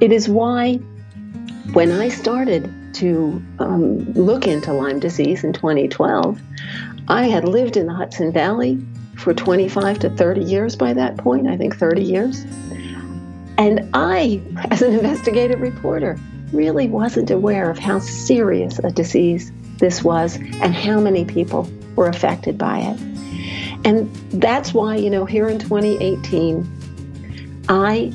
It is why when I started to um, look into Lyme disease in 2012, I had lived in the Hudson Valley for 25 to 30 years by that point, I think 30 years. And I, as an investigative reporter, really wasn't aware of how serious a disease this was and how many people were affected by it. And that's why, you know, here in 2018, I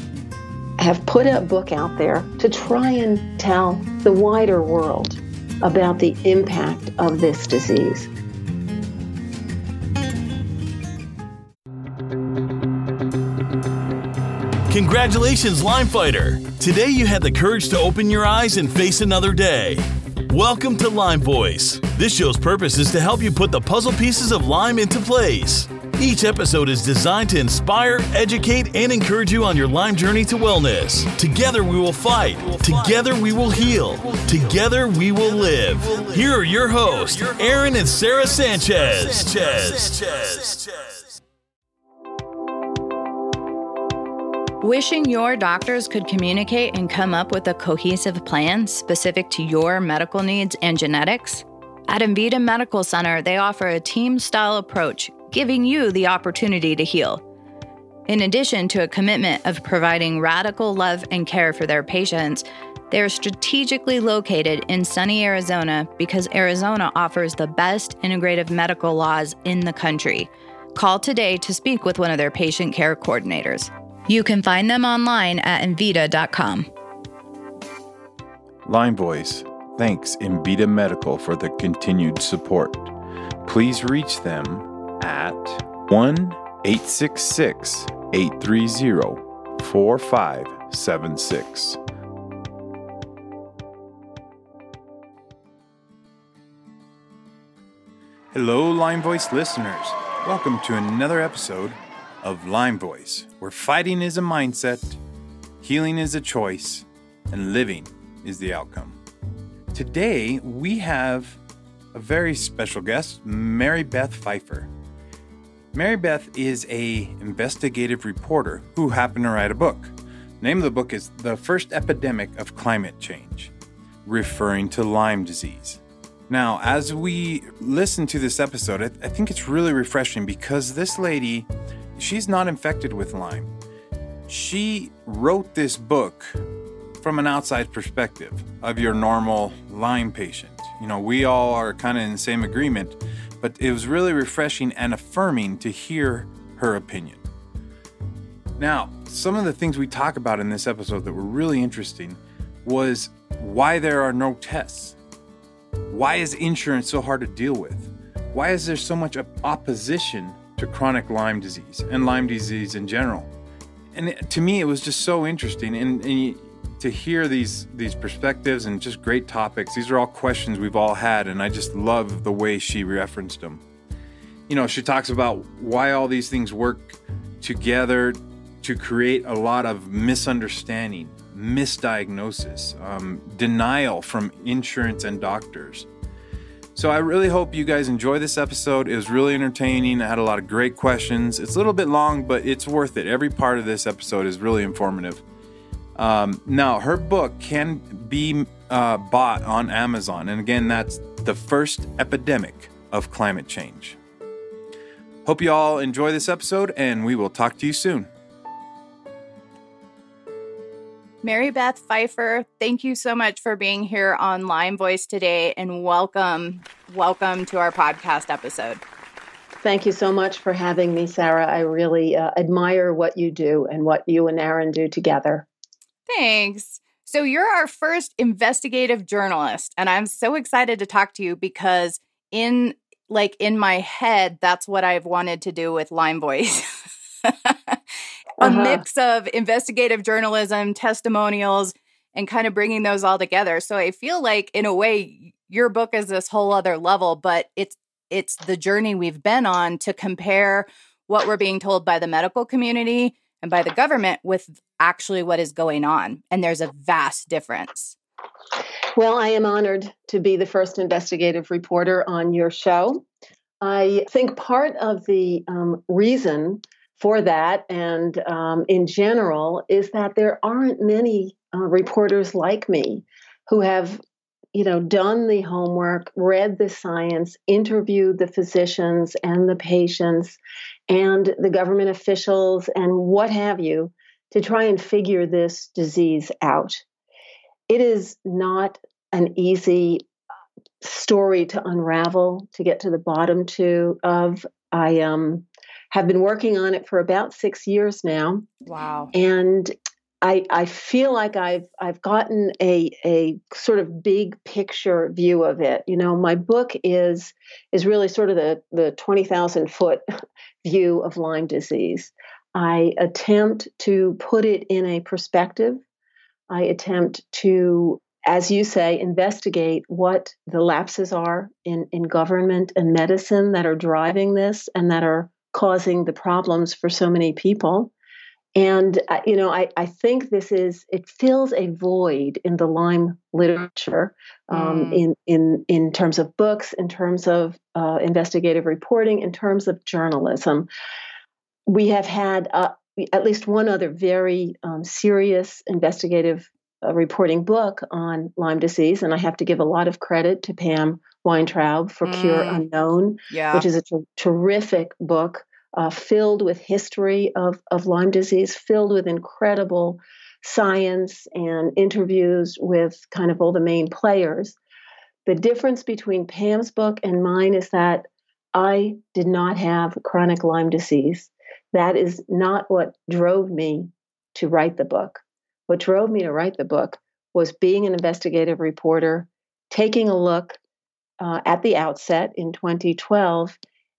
have put a book out there to try and tell the wider world about the impact of this disease. Congratulations, Lyme Fighter! Today you had the courage to open your eyes and face another day. Welcome to Lyme Voice. This show's purpose is to help you put the puzzle pieces of Lyme into place. Each episode is designed to inspire, educate, and encourage you on your Lyme journey to wellness. Together we will fight. Together we will heal. Together we will live. Here are your hosts, Aaron and Sarah Sanchez. Wishing your doctors could communicate and come up with a cohesive plan specific to your medical needs and genetics? At Envita Medical Center, they offer a team style approach, giving you the opportunity to heal. In addition to a commitment of providing radical love and care for their patients, they are strategically located in sunny Arizona because Arizona offers the best integrative medical laws in the country. Call today to speak with one of their patient care coordinators. You can find them online at Envita.com. Lyme Voice thanks Envita Medical for the continued support. Please reach them at 1 866 830 4576. Hello, Lyme Voice listeners. Welcome to another episode of Lyme Voice, where fighting is a mindset, healing is a choice, and living is the outcome. Today, we have a very special guest, Mary Beth Pfeiffer. Mary Beth is a investigative reporter who happened to write a book. The name of the book is The First Epidemic of Climate Change, referring to Lyme disease. Now, as we listen to this episode, I, I think it's really refreshing because this lady she's not infected with Lyme. She wrote this book from an outside perspective of your normal Lyme patient. You know, we all are kind of in the same agreement, but it was really refreshing and affirming to hear her opinion. Now, some of the things we talk about in this episode that were really interesting was why there are no tests. Why is insurance so hard to deal with? Why is there so much opposition to chronic Lyme disease and Lyme disease in general. And to me, it was just so interesting. And, and to hear these these perspectives and just great topics. These are all questions we've all had, and I just love the way she referenced them. You know, she talks about why all these things work together to create a lot of misunderstanding, misdiagnosis, um, denial from insurance and doctors. So I really hope you guys enjoy this episode. It was really entertaining. I had a lot of great questions. It's a little bit long, but it's worth it. Every part of this episode is really informative. Um, now, her book can be uh, bought on Amazon. And again, that's The First Epidemic of Climate Change. Hope you all enjoy this episode, and we will talk to you soon. Mary Beth Pfeiffer, thank you so much for being here on Lyme Voice today and welcome, welcome to our podcast episode. Thank you so much for having me, Sarah. I really uh, admire what you do and what you and Aaron do together. Thanks. So, you're our first investigative journalist, and I'm so excited to talk to you because, in like in my head, that's what I've wanted to do with Lyme Voice. a uh-huh. mix of investigative journalism, testimonials, and kind of bringing those all together. So I feel like in a way your book is this whole other level, but it's it's the journey we've been on to compare what we're being told by the medical community and by the government with actually what is going on. And there's a vast difference. Well, I am honored to be the first investigative reporter on your show. I think part of the um, reason for that and um, in general is that there aren't many uh, reporters like me who have you know done the homework read the science interviewed the physicians and the patients and the government officials and what have you to try and figure this disease out it is not an easy story to unravel to get to the bottom to of i um have been working on it for about six years now. Wow. And I, I feel like I've I've gotten a a sort of big picture view of it. You know, my book is is really sort of the the twenty thousand foot view of Lyme disease. I attempt to put it in a perspective. I attempt to, as you say, investigate what the lapses are in, in government and medicine that are driving this and that are causing the problems for so many people. And, uh, you know, I, I think this is, it fills a void in the Lyme literature um, mm. in, in, in terms of books, in terms of uh, investigative reporting, in terms of journalism. We have had uh, at least one other very um, serious investigative uh, reporting book on Lyme disease, and I have to give a lot of credit to Pam Weintraub for mm. Cure Unknown, yeah. which is a ter- terrific book uh, filled with history of, of Lyme disease, filled with incredible science and interviews with kind of all the main players. The difference between Pam's book and mine is that I did not have chronic Lyme disease. That is not what drove me to write the book. What drove me to write the book was being an investigative reporter, taking a look uh, at the outset in 2012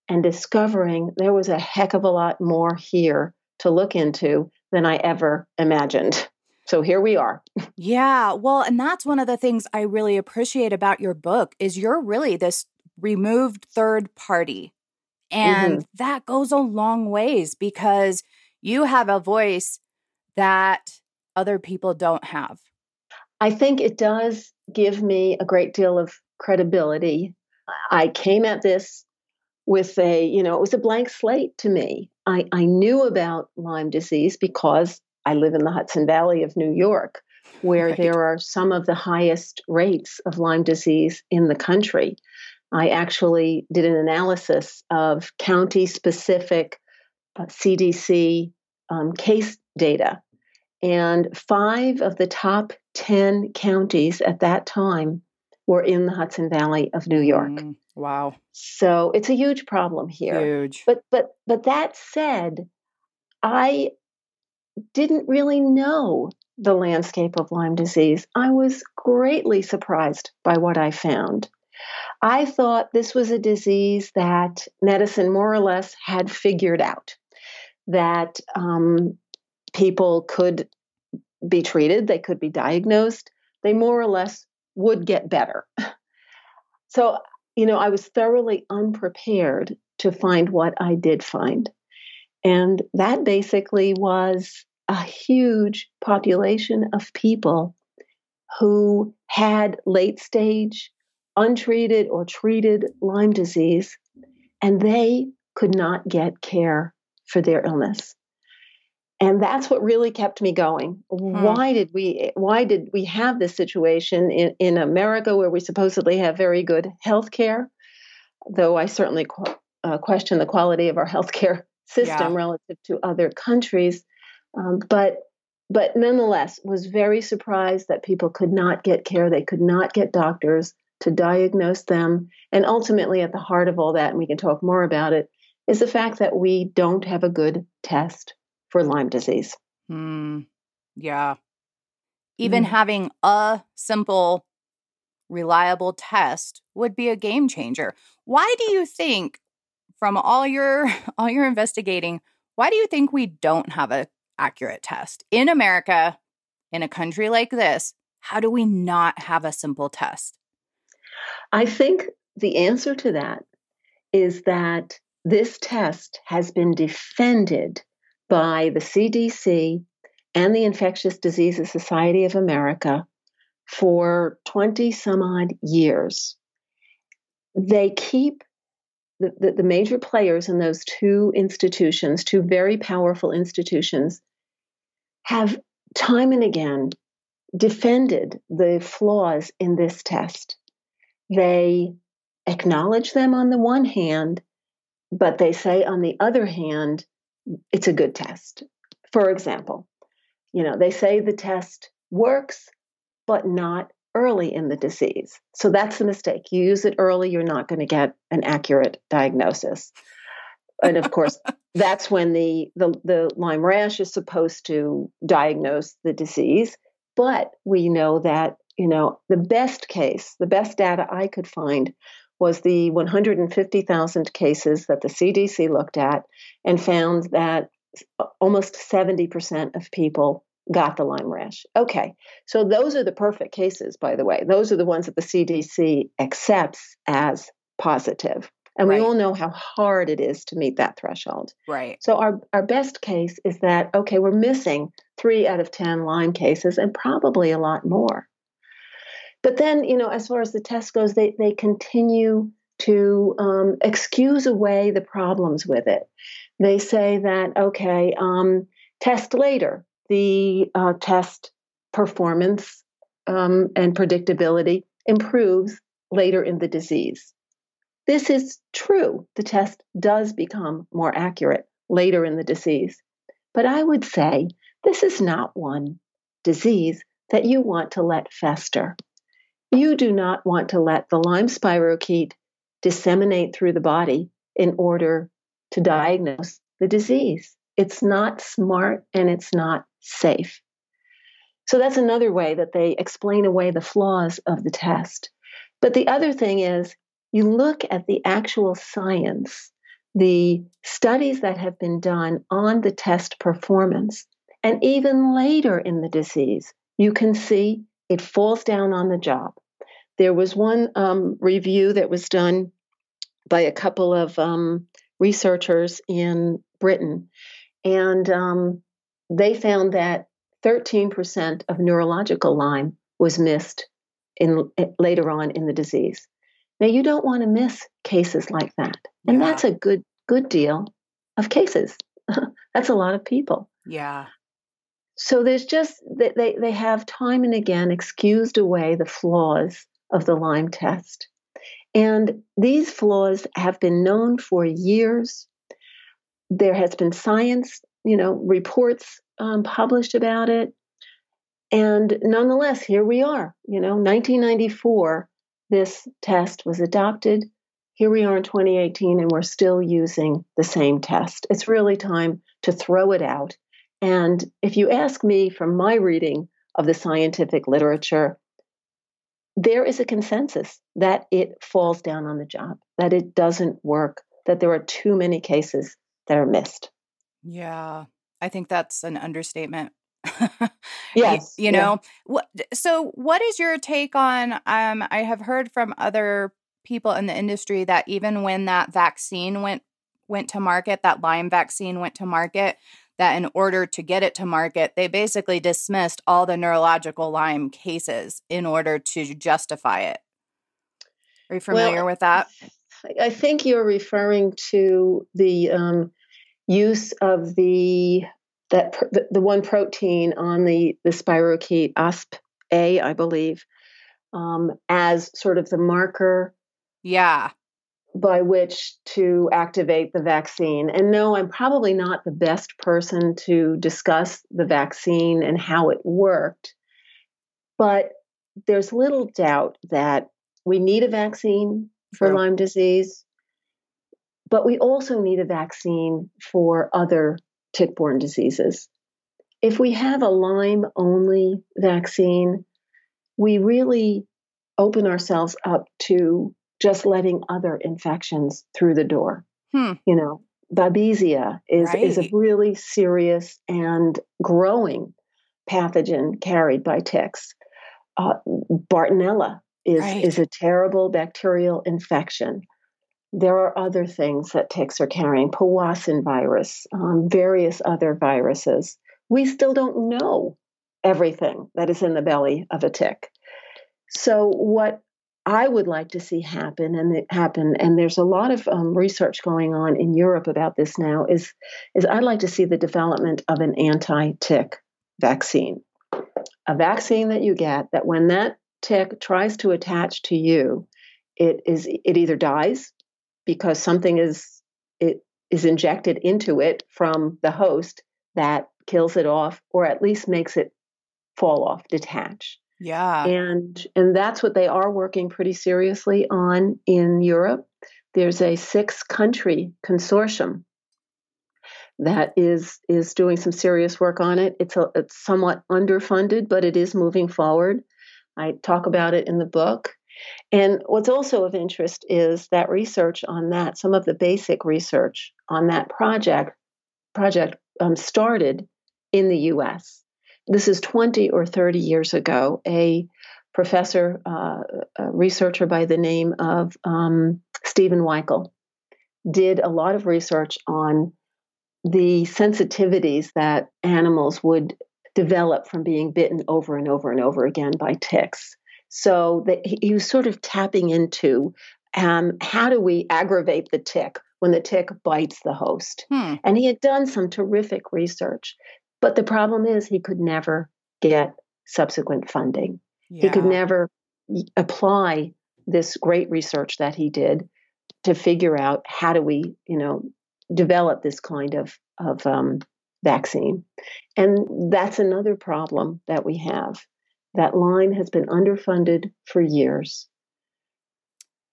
and discovering there was a heck of a lot more here to look into than I ever imagined. So here we are. Yeah, well, and that's one of the things I really appreciate about your book is you're really this removed third party. And mm-hmm. that goes a long ways because you have a voice that other people don't have. I think it does give me a great deal of credibility. I came at this with a, you know, it was a blank slate to me. I, I knew about Lyme disease because I live in the Hudson Valley of New York, where right. there are some of the highest rates of Lyme disease in the country. I actually did an analysis of county specific uh, CDC um, case data. And five of the top 10 counties at that time were in the Hudson Valley of New York. Mm, wow. So it's a huge problem here. Huge. But but but that said, I didn't really know the landscape of Lyme disease. I was greatly surprised by what I found. I thought this was a disease that medicine more or less had figured out, that um, people could be treated, they could be diagnosed, they more or less would get better. So, you know, I was thoroughly unprepared to find what I did find. And that basically was a huge population of people who had late stage, untreated or treated Lyme disease, and they could not get care for their illness and that's what really kept me going. Hmm. why did we why did we have this situation in, in america where we supposedly have very good health care though i certainly qu- uh, question the quality of our healthcare system yeah. relative to other countries. Um, but but nonetheless was very surprised that people could not get care. They could not get doctors to diagnose them. And ultimately at the heart of all that and we can talk more about it is the fact that we don't have a good test for Lyme disease. Mm, yeah. Even mm. having a simple, reliable test would be a game changer. Why do you think, from all your all your investigating, why do you think we don't have a accurate test in America, in a country like this? How do we not have a simple test? I think the answer to that is that this test has been defended by the CDC and the Infectious Diseases Society of America for 20 some odd years. They keep the, the, the major players in those two institutions, two very powerful institutions, have time and again defended the flaws in this test. They acknowledge them on the one hand, but they say on the other hand, it's a good test. For example, you know, they say the test works, but not early in the disease. So that's the mistake. You use it early, you're not going to get an accurate diagnosis. And of course, that's when the, the, the Lyme rash is supposed to diagnose the disease. But we know that, you know, the best case, the best data I could find was the 150,000 cases that the CDC looked at and found that almost 70% of people got the Lyme rash. Okay, so those are the perfect cases, by the way. Those are the ones that the CDC accepts as positive. And right. we all know how hard it is to meet that threshold. Right. So our, our best case is that, okay, we're missing three out of 10 Lyme cases and probably a lot more. But then, you know, as far as the test goes, they, they continue to um, excuse away the problems with it. They say that, okay, um, test later. The uh, test performance um, and predictability improves later in the disease. This is true. The test does become more accurate later in the disease. But I would say this is not one disease that you want to let fester. You do not want to let the Lyme spirochete disseminate through the body in order to diagnose the disease. It's not smart and it's not safe. So that's another way that they explain away the flaws of the test. But the other thing is, you look at the actual science, the studies that have been done on the test performance, and even later in the disease, you can see it falls down on the job. There was one um, review that was done by a couple of um, researchers in Britain, and um, they found that 13% of neurological Lyme was missed in later on in the disease. Now you don't want to miss cases like that. And yeah. that's a good good deal of cases. that's a lot of people. Yeah. So there's just they they have time and again excused away the flaws of the Lyme test. And these flaws have been known for years. There has been science, you know, reports um, published about it. And nonetheless, here we are, you know, 1994 this test was adopted. Here we are in 2018, and we're still using the same test. It's really time to throw it out. And if you ask me from my reading of the scientific literature, there is a consensus that it falls down on the job, that it doesn't work, that there are too many cases that are missed. Yeah, I think that's an understatement. yes. You, you know, what, so what is your take on? Um, I have heard from other people in the industry that even when that vaccine went went to market, that Lyme vaccine went to market, that in order to get it to market, they basically dismissed all the neurological Lyme cases in order to justify it. Are you familiar well, with that? I think you're referring to the um, use of the that the, the one protein on the the spirochete OSP A, I believe, um, as sort of the marker. Yeah. By which to activate the vaccine. And no, I'm probably not the best person to discuss the vaccine and how it worked. But there's little doubt that we need a vaccine for True. Lyme disease, but we also need a vaccine for other tick borne diseases. If we have a Lyme only vaccine, we really open ourselves up to just letting other infections through the door. Hmm. You know, Babesia is, right. is a really serious and growing pathogen carried by ticks. Uh, Bartonella is, right. is a terrible bacterial infection. There are other things that ticks are carrying, Powassan virus, um, various other viruses. We still don't know everything that is in the belly of a tick. So, what I would like to see happen and it happen, and there's a lot of um, research going on in Europe about this now. Is is I'd like to see the development of an anti-tick vaccine, a vaccine that you get that when that tick tries to attach to you, it is it either dies because something is it is injected into it from the host that kills it off, or at least makes it fall off, detach. Yeah. And and that's what they are working pretty seriously on in Europe. There's a six country consortium that is is doing some serious work on it. It's a, it's somewhat underfunded, but it is moving forward. I talk about it in the book. And what's also of interest is that research on that, some of the basic research on that project project um, started in the U.S this is 20 or 30 years ago, a professor, uh, a researcher by the name of um, Stephen Wikel did a lot of research on the sensitivities that animals would develop from being bitten over and over and over again by ticks. So that he was sort of tapping into um, how do we aggravate the tick when the tick bites the host? Hmm. And he had done some terrific research. But the problem is he could never get subsequent funding. Yeah. He could never apply this great research that he did to figure out how do we, you know, develop this kind of of um, vaccine. And that's another problem that we have. That Lyme has been underfunded for years.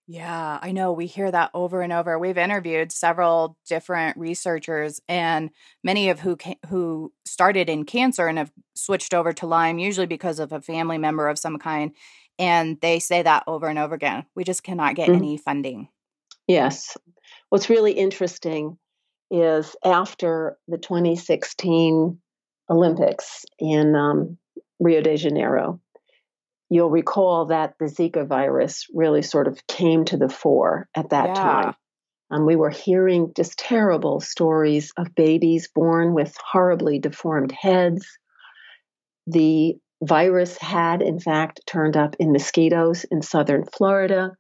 Yeah, I know. We hear that over and over. We've interviewed several different researchers, and many of who who started in cancer and have switched over to Lyme, usually because of a family member of some kind. And they say that over and over again. We just cannot get mm-hmm. any funding. Yes. What's really interesting is after the 2016 Olympics in um, Rio de Janeiro, you'll recall that the Zika virus really sort of came to the fore at that yeah. time. Um, we were hearing just terrible stories of babies born with horribly deformed heads. The virus had, in fact, turned up in mosquitoes in southern Florida.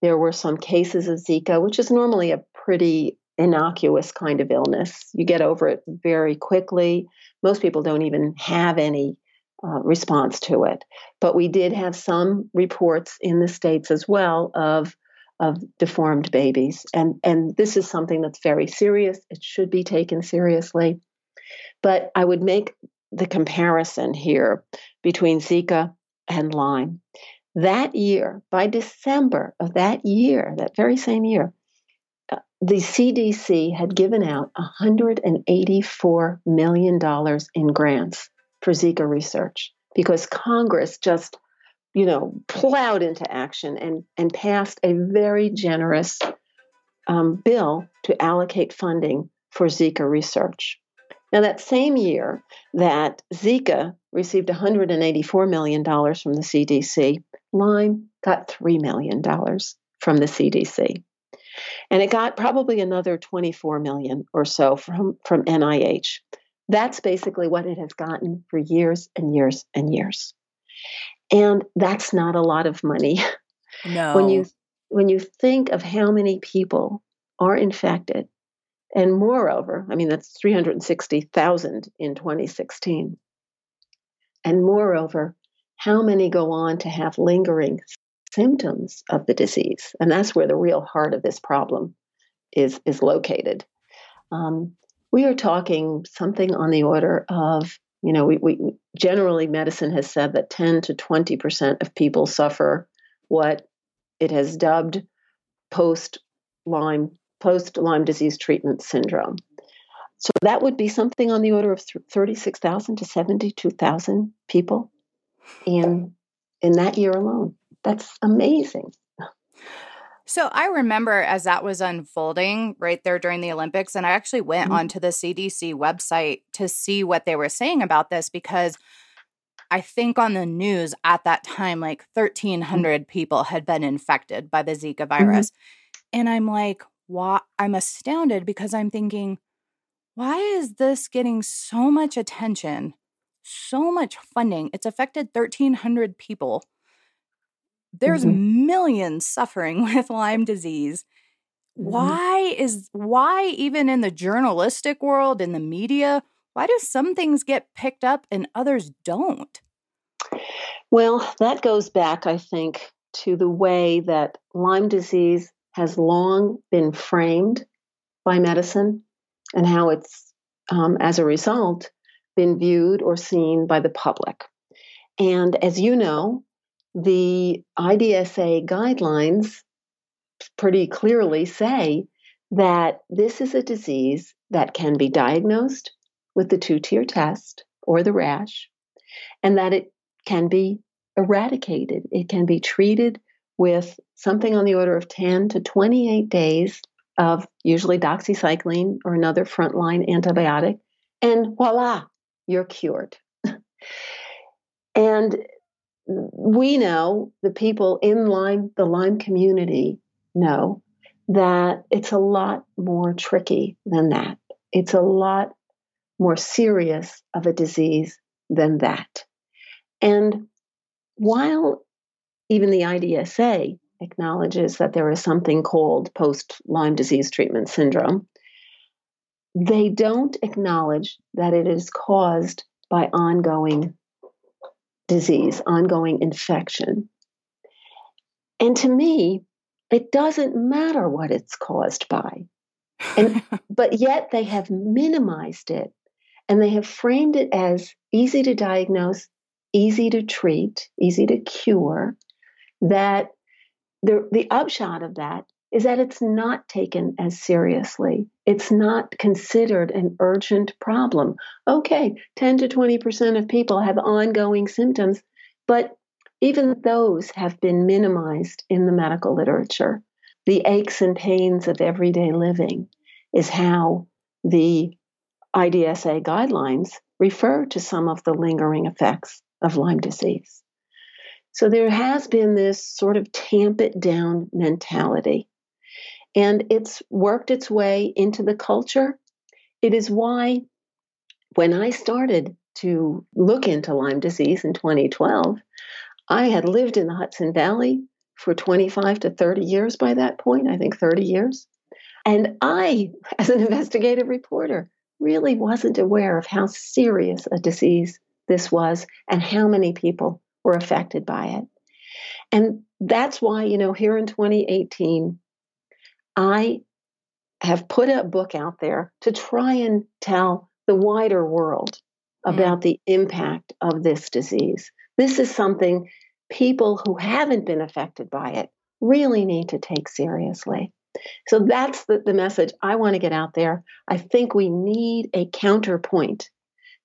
There were some cases of Zika, which is normally a pretty innocuous kind of illness. You get over it very quickly. Most people don't even have any uh, response to it. But we did have some reports in the states as well of of deformed babies, and and this is something that's very serious. It should be taken seriously. But I would make the comparison here between Zika and Lyme. That year, by December of that year, that very same year, uh, the CDC had given out $184 million in grants for Zika research because Congress just, you know, plowed into action and, and passed a very generous um, bill to allocate funding for Zika research. Now, that same year that Zika received $184 million from the CDC, Lyme got $3 million from the CDC. And it got probably another 24 million or so from, from NIH. That's basically what it has gotten for years and years and years. And that's not a lot of money. No. when you when you think of how many people are infected, and moreover, I mean that's 360,000 in 2016. And moreover, how many go on to have lingering symptoms of the disease? And that's where the real heart of this problem is is located. Um, we are talking something on the order of, you know, we, we generally medicine has said that 10 to 20% of people suffer what it has dubbed post Lyme post Lyme disease treatment syndrome. So that would be something on the order of 36,000 to 72,000 people in in that year alone. That's amazing. So I remember as that was unfolding right there during the Olympics, and I actually went mm-hmm. onto the CDC website to see what they were saying about this because I think on the news at that time, like 1,300 mm-hmm. people had been infected by the Zika mm-hmm. virus. Mm-hmm. And I'm like, why? I'm astounded because I'm thinking, why is this getting so much attention, so much funding? It's affected 1,300 people there's mm-hmm. millions suffering with Lyme disease. Mm-hmm. Why is why even in the journalistic world in the media, why do some things get picked up and others don't? Well, that goes back, I think, to the way that Lyme disease has long been framed by medicine and how it's, um, as a result, been viewed or seen by the public. And as you know, the IDSA guidelines pretty clearly say that this is a disease that can be diagnosed with the two tier test or the rash, and that it can be eradicated. It can be treated with something on the order of 10 to 28 days of usually doxycycline or another frontline antibiotic, and voila, you're cured. and we know the people in Lyme, the Lyme community know that it's a lot more tricky than that. It's a lot more serious of a disease than that. And while even the IDSA acknowledges that there is something called post Lyme disease treatment syndrome, they don't acknowledge that it is caused by ongoing disease, ongoing infection. And to me, it doesn't matter what it's caused by. And but yet they have minimized it and they have framed it as easy to diagnose, easy to treat, easy to cure, that the, the upshot of that is that it's not taken as seriously. It's not considered an urgent problem. Okay, 10 to 20% of people have ongoing symptoms, but even those have been minimized in the medical literature. The aches and pains of everyday living is how the IDSA guidelines refer to some of the lingering effects of Lyme disease. So there has been this sort of tamp it down mentality. And it's worked its way into the culture. It is why when I started to look into Lyme disease in 2012, I had lived in the Hudson Valley for 25 to 30 years by that point, I think 30 years. And I, as an investigative reporter, really wasn't aware of how serious a disease this was and how many people were affected by it. And that's why, you know, here in 2018, I have put a book out there to try and tell the wider world about the impact of this disease. This is something people who haven't been affected by it really need to take seriously. So that's the, the message I want to get out there. I think we need a counterpoint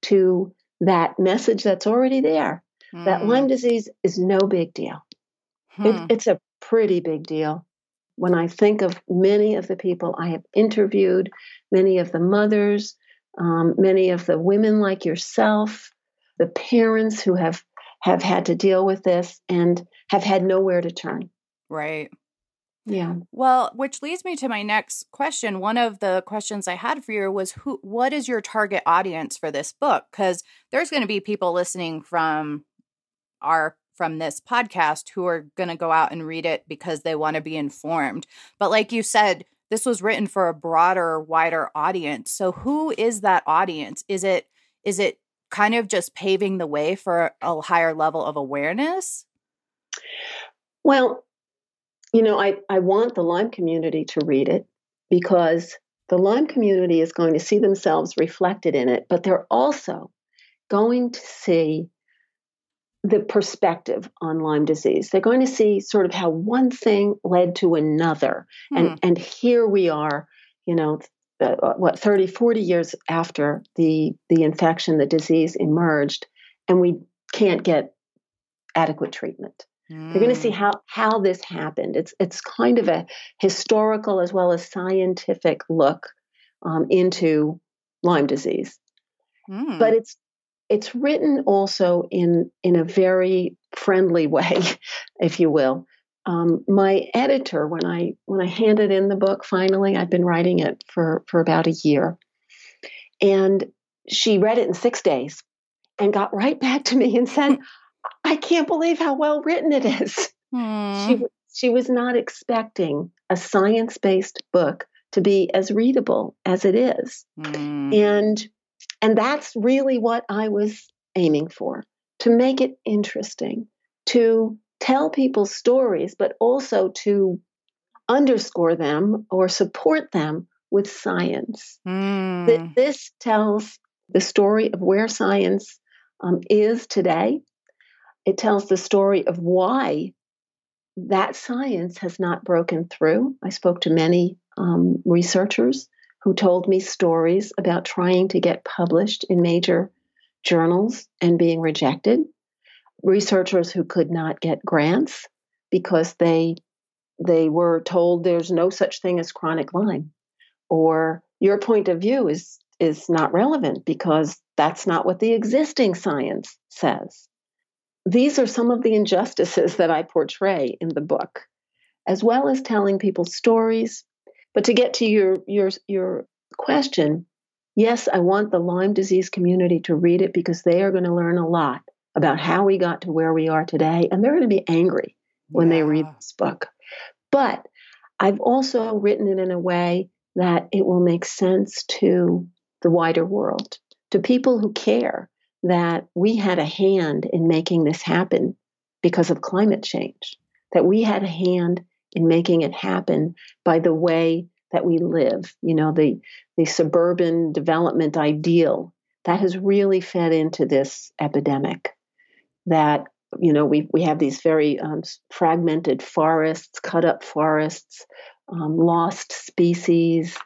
to that message that's already there mm. that Lyme disease is no big deal. Hmm. It, it's a pretty big deal. When I think of many of the people I have interviewed, many of the mothers, um, many of the women like yourself, the parents who have have had to deal with this and have had nowhere to turn. Right. Yeah. Well, which leads me to my next question. One of the questions I had for you was who what is your target audience for this book? Cuz there's going to be people listening from our from this podcast who are going to go out and read it because they want to be informed. But like you said, this was written for a broader, wider audience. So who is that audience? Is it is it kind of just paving the way for a higher level of awareness? Well, you know, I, I want the Lyme community to read it because the Lyme community is going to see themselves reflected in it, but they're also going to see the perspective on Lyme disease. They're going to see sort of how one thing led to another. Hmm. And, and here we are, you know, uh, what 30 40 years after the the infection the disease emerged and we can't get adequate treatment mm. they're going to see hmm. how how this happened it's it's kind of a historical as well as scientific look um, into lyme disease mm. but it's it's written also in in a very friendly way, if you will. Um, my editor, when I when I handed in the book, finally, I've been writing it for for about a year, and she read it in six days, and got right back to me and said, "I can't believe how well written it is." Hmm. She she was not expecting a science-based book to be as readable as it is. Hmm. And and that's really what I was aiming for, to make it interesting, to tell people stories but also to underscore them or support them with science. Mm. This tells the story of where science um, is today. It tells the story of why that science has not broken through. I spoke to many um, researchers who told me stories about trying to get published in major journals and being rejected. Researchers who could not get grants because they they were told there's no such thing as chronic Lyme or your point of view is is not relevant because that's not what the existing science says. These are some of the injustices that I portray in the book, as well as telling people stories. But to get to your your your question, yes, I want the Lyme disease community to read it because they are going to learn a lot about how we got to where we are today, and they're going to be angry when yeah. they read this book. But I've also written it in a way that it will make sense to the wider world, to people who care that we had a hand in making this happen because of climate change, that we had a hand in making it happen by the way that we live, you know, the, the suburban development ideal that has really fed into this epidemic. That you know we we have these very um, fragmented forests, cut up forests, um, lost species,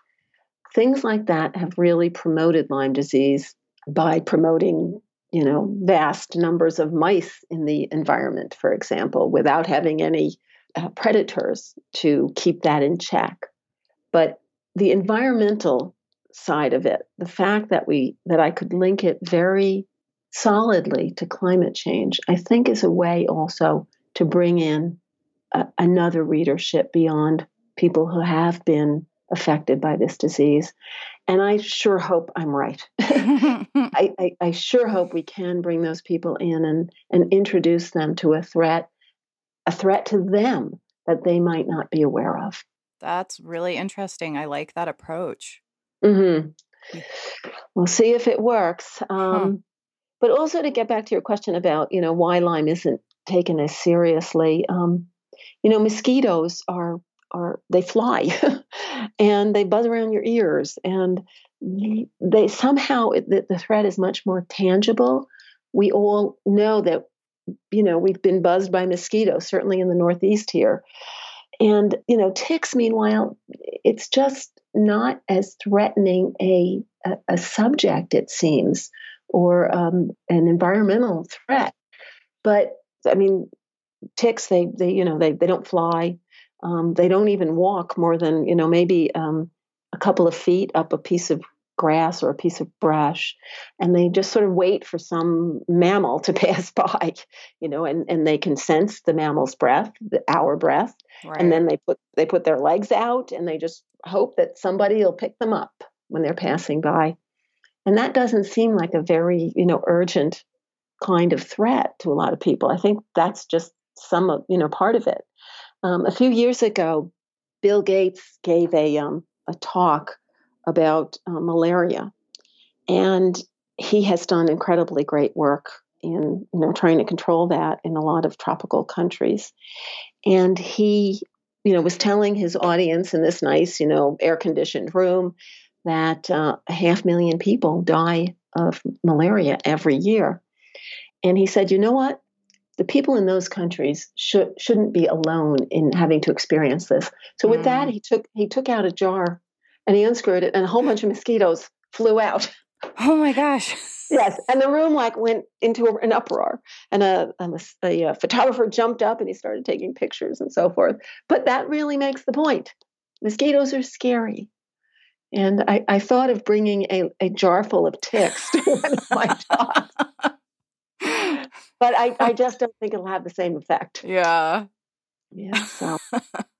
things like that have really promoted Lyme disease by promoting you know vast numbers of mice in the environment, for example, without having any uh, predators to keep that in check. But the environmental side of it, the fact that we that I could link it very solidly to climate change, I think is a way also to bring in another readership beyond people who have been affected by this disease. And I sure hope I'm right. I, I, I, sure hope we can bring those people in and, and introduce them to a threat, a threat to them that they might not be aware of. That's really interesting. I like that approach. Mm-hmm. We'll see if it works. Um, huh. But also to get back to your question about, you know, why Lyme isn't taken as seriously. Um, you know, mosquitoes are are they fly and they buzz around your ears and they somehow the, the threat is much more tangible. We all know that you know we've been buzzed by mosquitoes, certainly in the Northeast here. And you know, ticks. Meanwhile, it's just not as threatening a a, a subject. It seems or um, an environmental threat. But I mean, ticks they they you know they they don't fly. Um, they don't even walk more than you know maybe um, a couple of feet up a piece of grass or a piece of brush and they just sort of wait for some mammal to pass by you know and, and they can sense the mammal's breath the, our breath right. and then they put they put their legs out and they just hope that somebody will pick them up when they're passing by and that doesn't seem like a very, you know, urgent kind of threat to a lot of people. I think that's just some of, you know, part of it. Um, a few years ago, Bill Gates gave a, um, a talk about uh, malaria. And he has done incredibly great work in you know trying to control that in a lot of tropical countries and he you know was telling his audience in this nice you know air conditioned room that uh, a half million people die of malaria every year. And he said, you know what? The people in those countries should, shouldn't be alone in having to experience this. So with mm. that, he took he took out a jar and he unscrewed it, and a whole bunch of mosquitoes flew out. Oh my gosh! yes, and the room like went into an uproar, and a, a, a uh, photographer jumped up and he started taking pictures and so forth. But that really makes the point. Mosquitoes are scary. And I, I thought of bringing a, a jar full of ticks to one of my talks. but I, I just don't think it'll have the same effect. Yeah. Yeah. So.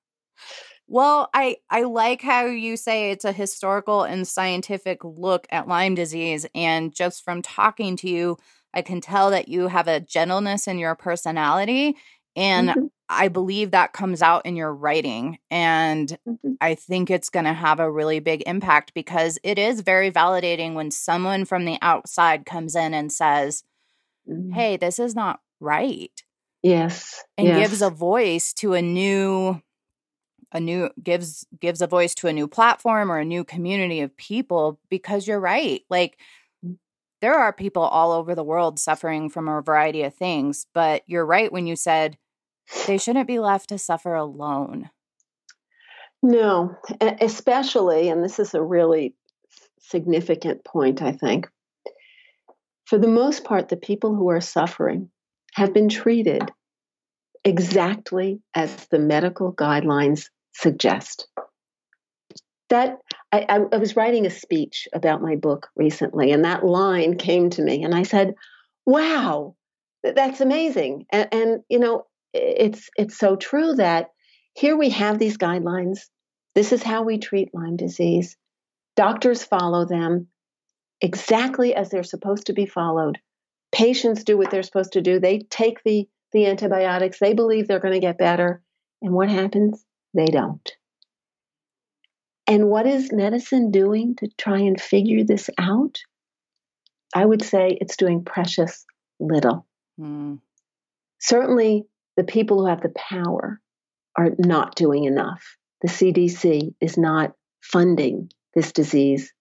well, I, I like how you say it's a historical and scientific look at Lyme disease. And just from talking to you, I can tell that you have a gentleness in your personality And mm-hmm. I believe that comes out in your writing. And mm-hmm. I think it's going to have a really big impact because it is very validating when someone from the outside comes in and says, mm-hmm. Hey, this is not right. Yes. And yes. gives a voice to a new a new gives gives a voice to a new platform or a new community of people because you're right. Like mm. there are people all over the world suffering from a variety of things, but you're right when you said they shouldn't be left to suffer alone. No, especially, and this is a really significant point, I think. For the most part, the people who are suffering have been treated exactly as the medical guidelines suggest. That I, I, was writing a speech about my book recently, and that line came to me, and I said, "Wow, that's amazing!" And, and you know, it's it's so true that here we have these guidelines. This is how we treat Lyme disease. Doctors follow them exactly as they're supposed to be followed. Patients do what they're supposed to do. They take the the antibiotics. They believe they're going to get better. And what happens? They don't. And what is medicine doing to try and figure this out? I would say it's doing precious little. Mm. Certainly, the people who have the power are not doing enough. The CDC is not funding this disease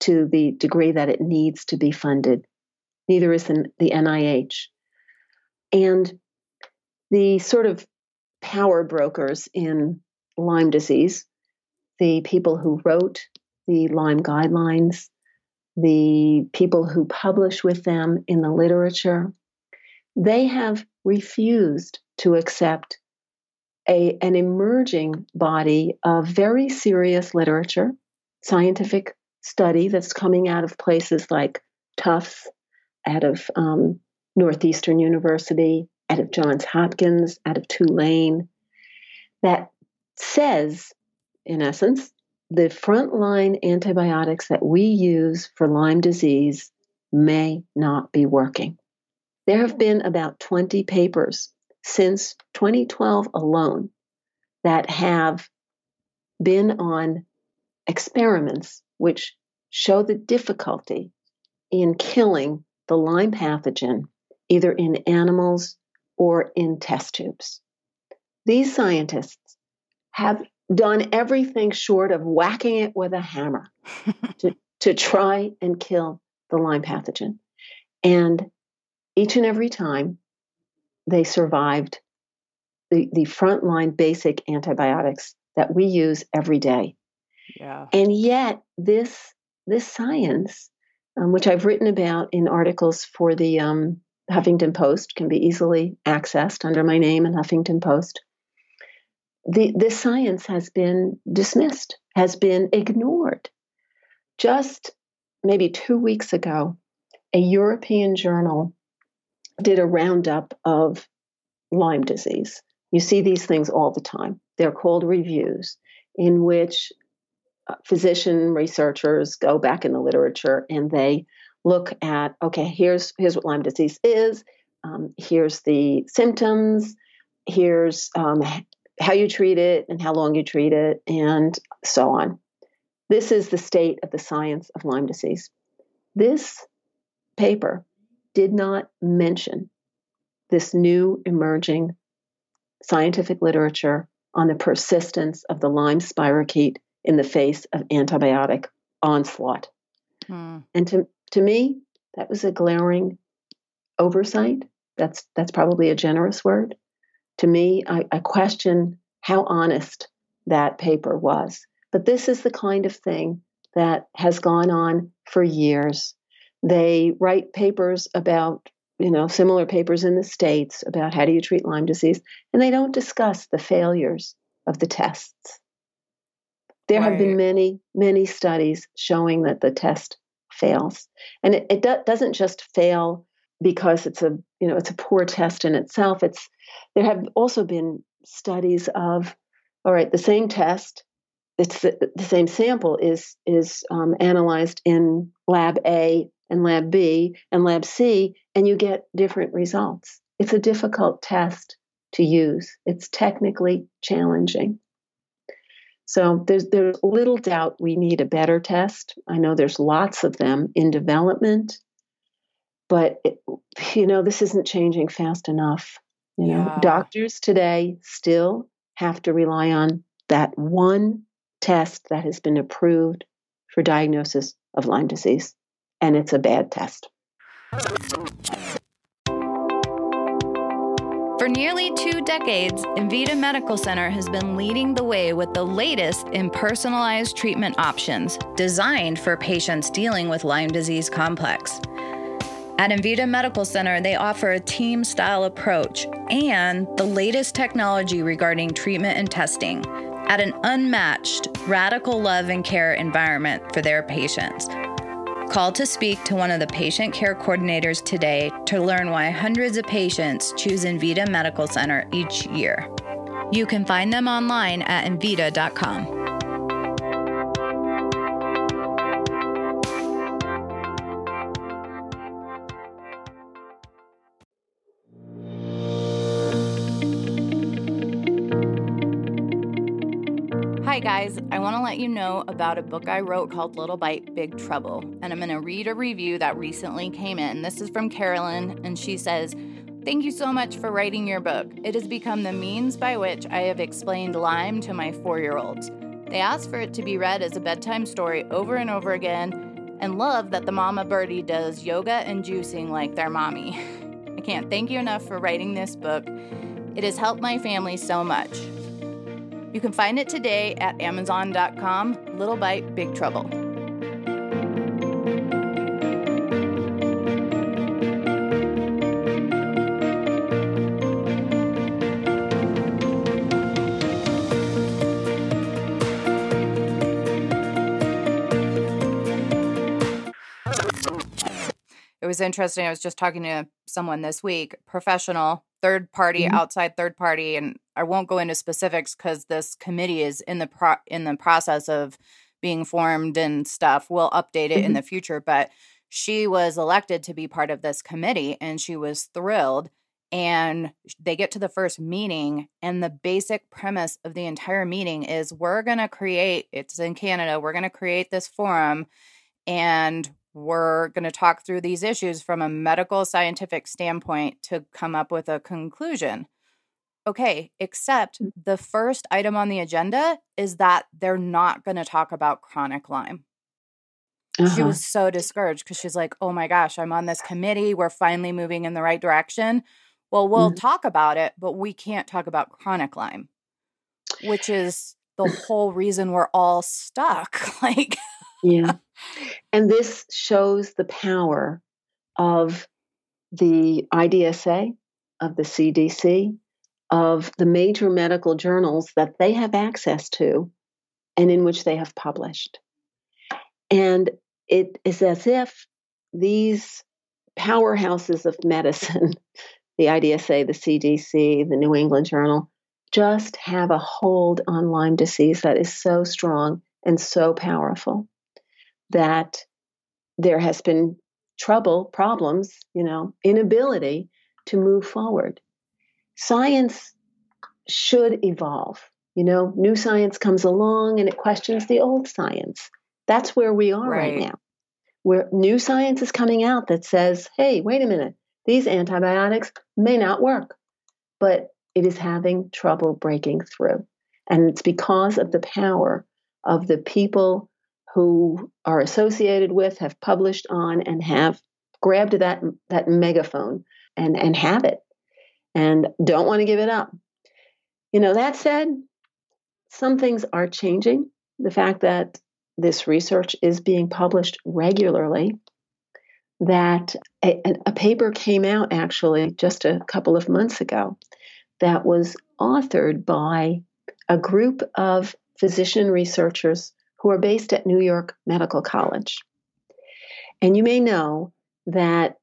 to the degree that it needs to be funded. Neither is the NIH. And the sort of power brokers in Lyme disease, the people who wrote the Lyme guidelines, the people who publish with them in the literature, they have refused to accept a, an emerging body of very serious literature, scientific study that's coming out of places like Tufts, out of um, Northeastern University, out of Johns Hopkins, out of Tulane, that says, in essence, the frontline antibiotics that we use for Lyme disease may not be working. There have been about 20 papers since 2012 alone that have been on experiments which show the difficulty in killing the Lyme pathogen either in animals or in test tubes. These scientists have done everything short of whacking it with a hammer to, to try and kill the Lyme pathogen. And each and every time they survived the, the frontline basic antibiotics that we use every day. Yeah. And yet, this, this science, um, which I've written about in articles for the um, Huffington Post, can be easily accessed under my name in Huffington Post the, this science has been dismissed, has been ignored. Just maybe two weeks ago, a European journal did a roundup of Lyme disease. You see these things all the time. They're called reviews, in which uh, physician researchers go back in the literature and they look at okay, here's here's what Lyme disease is. Um, here's the symptoms. Here's um, how you treat it and how long you treat it, and so on. This is the state of the science of Lyme disease. This paper did not mention this new emerging scientific literature on the persistence of the Lyme spirochete in the face of antibiotic onslaught. Hmm. And to, to me, that was a glaring oversight. That's that's probably a generous word to me, I, I question how honest that paper was. But this is the kind of thing that has gone on for years. They write papers about, you know, similar papers in the States about how do you treat Lyme disease, and they don't discuss the failures of the tests. There right. have been many, many studies showing that the test fails. And it, it do, doesn't just fail because it's a you know it's a poor test in itself it's there have also been studies of all right the same test it's the, the same sample is is um, analyzed in lab a and lab b and lab c and you get different results it's a difficult test to use. It's technically challenging. So there's there's little doubt we need a better test. I know there's lots of them in development, but it, you know this isn't changing fast enough. You know, Yeah. doctors today still have to rely on that one test that has been approved for diagnosis of Lyme disease, and it's a bad test. For nearly two decades, Envita Medical Center has been leading the way with the latest in personalized treatment options designed for patients dealing with Lyme disease complex. At Envita Medical Center, they offer a team style approach and the latest technology regarding treatment and testing at an unmatched, radical love and care environment for their patients. Call to speak to one of the patient care coordinators today to learn why hundreds of patients choose Envita Medical Center each year. You can find them online at envita.com. Hi, guys. I want to let you know about a book I wrote called Little Bite, Big Trouble. And I'm going to read a review that recently came in. This is from Carolyn, and she says, Thank you so much for writing your book. It has become the means by which I have explained Lyme to my four year olds. They ask for it to be read as a bedtime story over and over again and love that the mama birdie does yoga and juicing like their mommy. I can't thank you enough for writing this book. It has helped my family so much. You can find it today at Amazon.com. Little Bite, Big Trouble. It was interesting. I was just talking to someone this week, professional, third party, Mhm. outside third party, and I won't go into specifics because this committee is in the pro- in the process of being formed and stuff. We'll update it in Mhm. the future, but she was elected to be part of this committee, and she was thrilled. And they get to the first meeting, and the basic premise of the entire meeting is we're going to create, it's in Canada, we're going to create this forum and we're going to talk through these issues from a medical scientific standpoint to come up with a conclusion. Okay, except the first item on the agenda is that they're not going to talk about chronic Lyme. She Uh-huh. was so discouraged because she's like, oh my gosh, I'm on this committee. We're finally moving in the right direction. Well, we'll Mhm. talk about it, but we can't talk about chronic Lyme, which is the whole reason we're all stuck. like, Yeah. And this shows the power of the IDSA, of the CDC, of the major medical journals that they have access to and in which they have published. And it is as if these powerhouses of medicine, the IDSA, the CDC, the New England Journal, just have a hold on Lyme disease that is so strong and so powerful that there has been trouble, problems, you know, inability to move forward. Science should evolve. You know, new science comes along and it questions the old science. That's where we are right, Right. now. Where new science is coming out that says, hey, wait a minute, these antibiotics may not work, but it is having trouble breaking through. And it's because of the power of the people who are associated with, have published on, and have grabbed that that megaphone and and have it, and don't want to give it up. You know, that said, some things are changing. The fact that this research is being published regularly, that a, a- paper came out actually just a couple of months ago that was authored by a group of physician researchers who are based at New York Medical College. And you may know that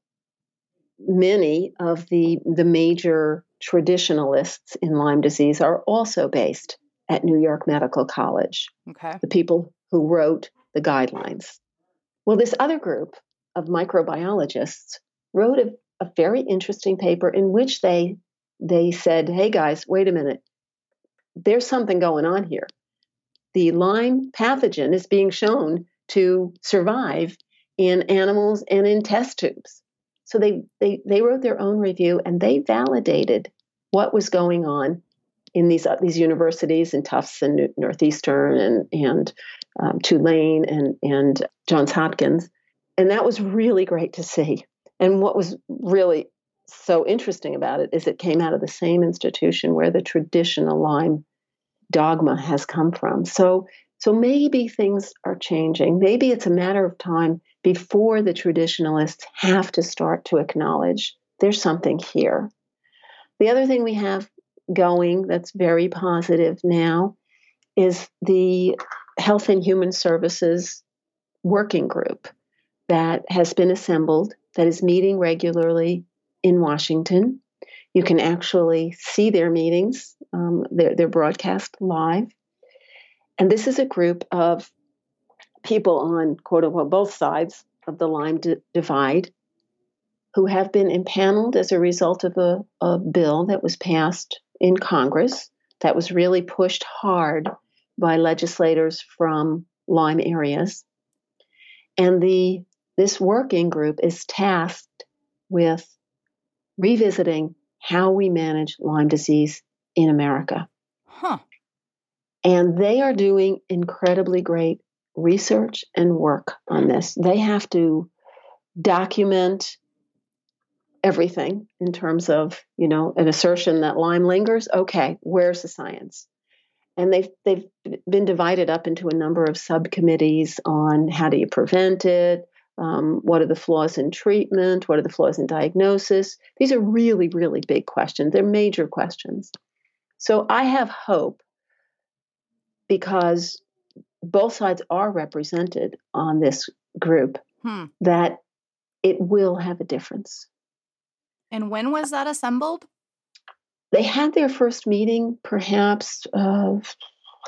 many of the, the major traditionalists in Lyme disease are also based at New York Medical College, okay. the people who wrote the guidelines. Well, this other group of microbiologists wrote a, a very interesting paper in which they they said, hey guys, wait a minute. There's something going on here. The Lyme pathogen is being shown to survive in animals and in test tubes. So they, they, they wrote their own review and they validated what was going on in these uh, these universities in Tufts and Northeastern and and um, Tulane and and Johns Hopkins, and that was really great to see. And what was really so interesting about it is it came out of the same institution where the traditional Lyme dogma has come from. So so maybe things are changing. Maybe it's a matter of time before the traditionalists have to start to acknowledge there's something here. The other thing we have going that's very positive now is the Health and Human Services Working Group that has been assembled, that is meeting regularly in Washington. You can actually see their meetings, um, they're, they're broadcast live. And this is a group of people on quote unquote both sides of the Lyme d- divide who have been impaneled as a result of a, a bill that was passed in Congress that was really pushed hard by legislators from Lyme areas. And the this working group is tasked with revisiting how we manage Lyme disease in America. Huh. And they are doing incredibly great research and work on this. They have to document everything in terms of you know an assertion that Lyme lingers. Okay, where's the science? And they've they've been divided up into a number of subcommittees on how do you prevent it, um, what are the flaws in treatment, what are the flaws in diagnosis. These are really really big questions. They're major questions. So I have hope because both sides are represented on this group Hmm. that it will have a difference. And when was that assembled? They had their first meeting, perhaps, uh,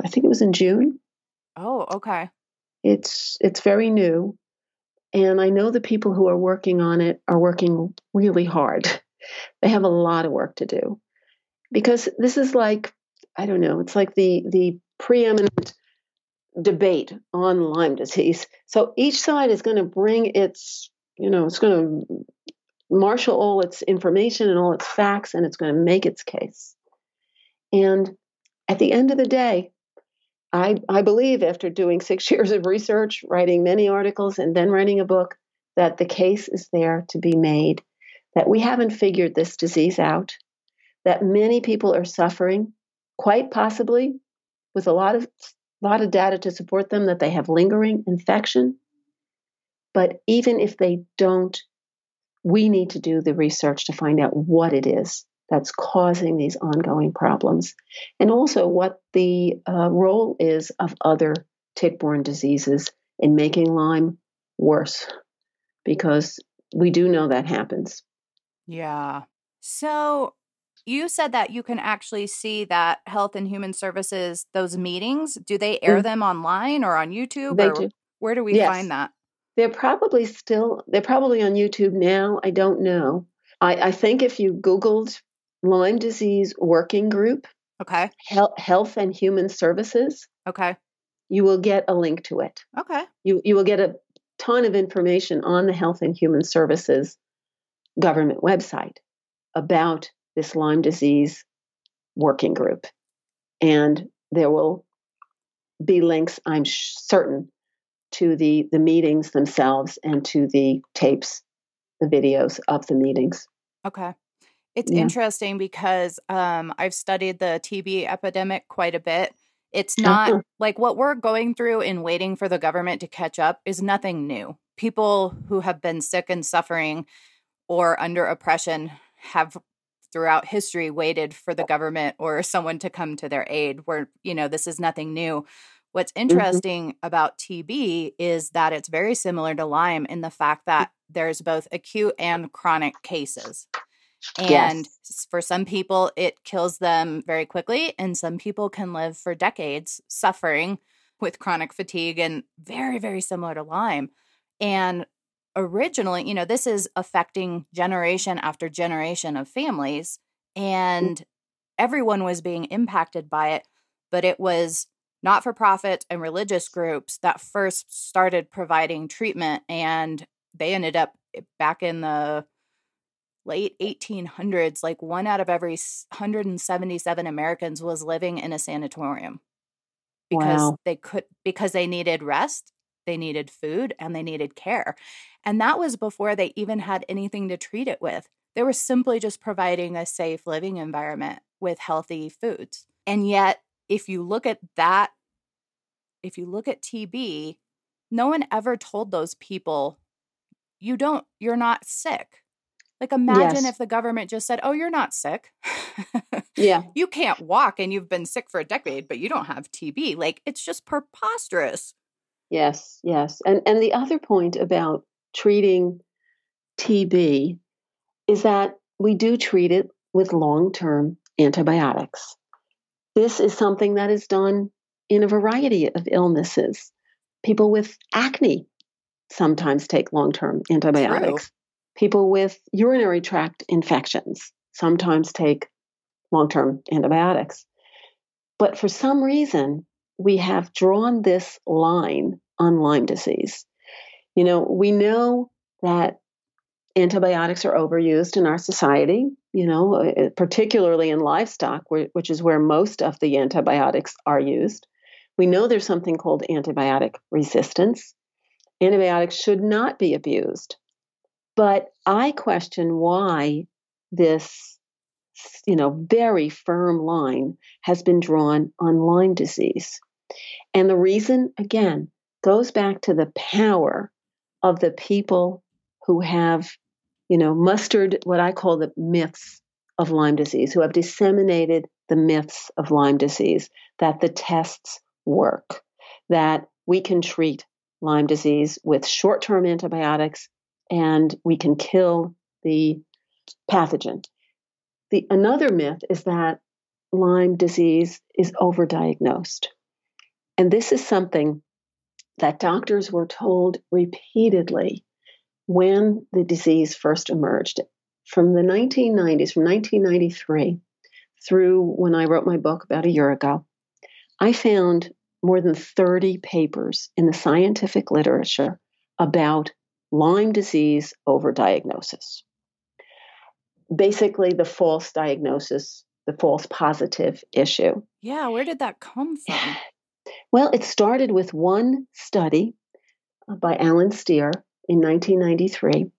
I think it was in June. Oh, okay. It's it's very new, and I know the people who are working on it are working really hard. They have a lot of work to do because this is like I don't know. It's like the the preeminent debate on Lyme disease. So each side is going to bring its you know it's going to marshal all its information and all its facts, and it's going to make its case. And at the end of the day, I, I believe after doing six years of research, writing many articles, and then writing a book, that the case is there to be made, that we haven't figured this disease out, that many people are suffering, quite possibly with a lot of lot of data to support them that they have lingering infection. But even if they don't, we need to do the research to find out what it is that's causing these ongoing problems, and also what the uh, role is of other tick borne diseases in making Lyme worse, because we do know that happens. Yeah. So you said that you can actually see that Health and Human Services, those meetings, do they air Mm. them online or on YouTube? They or do. Where do we Yes. find that? They're probably still, they're probably on YouTube now. I don't know. I, I think if you Googled Lyme disease working group, Okay. Hel- Health and Human Services, Okay. you will get a link to it. Okay. You, you will get a ton of information on the Health and Human Services government website about this Lyme disease working group. And there will be links, I'm certain, to the, the meetings themselves and to the tapes, the videos of the meetings. Okay. It's Yeah. interesting because um, I've studied the TB epidemic quite a bit. It's not Uh-huh. like what we're going through in waiting for the government to catch up is nothing new. People who have been sick and suffering or under oppression have throughout history waited for the government or someone to come to their aid where you know this is nothing new. What's mm-hmm. interesting about tb is that it's very similar to lyme in the fact mm. that there's both acute and chronic cases and Yes. for some people it kills them very quickly and some people can live for decades suffering with chronic fatigue and very very similar to lyme and originally you know this is affecting generation after generation of families and everyone was being impacted by it. But it was not for profit and religious groups that first started providing treatment. And they ended up eh, back in the late 1800s, like one out of every 177 Americans was living in a sanatorium because wow. they could, because they needed rest, they needed food, and they needed care. And that was before they even had anything to treat it with. They were simply just providing a safe living environment with healthy foods. And yet, if you look at that, if you look at TB, no one ever told those people, you don't, you're not sick. Like, imagine yes. if the government just said, oh, you're not sick. yeah. You can't walk and you've been sick for a decade, but you don't have TB. Like, it's just preposterous. Yes, yes. And and the other point about treating TB is that we do treat it with long-term antibiotics. This is something that is done in a variety of illnesses. People with acne sometimes take long term antibiotics. True. People with urinary tract infections sometimes take long term antibiotics. But for some reason, we have drawn this line on Lyme disease. You know, we know that antibiotics are overused in our society, you know, uh, particularly in livestock, which is where most of the antibiotics are used. We know there's something called antibiotic resistance. Antibiotics should not be abused. But I question why this you know very firm line has been drawn on Lyme disease. And the reason again goes back to the power of the people who have you know mustered what I call the myths of Lyme disease, who have disseminated the myths of Lyme disease that the tests work, that we can treat Lyme disease with short term antibiotics and we can kill the pathogen. The, another myth is that Lyme disease is overdiagnosed. And this is something that doctors were told repeatedly when the disease first emerged. From the 1990s, from 1993 through when I wrote my book about a year ago, I found more than 30 papers in the scientific literature about Lyme disease overdiagnosis. Basically, the false diagnosis, the false positive issue. Yeah, where did that come from? Well, it started with one study uh, by Allen Steere in 1993,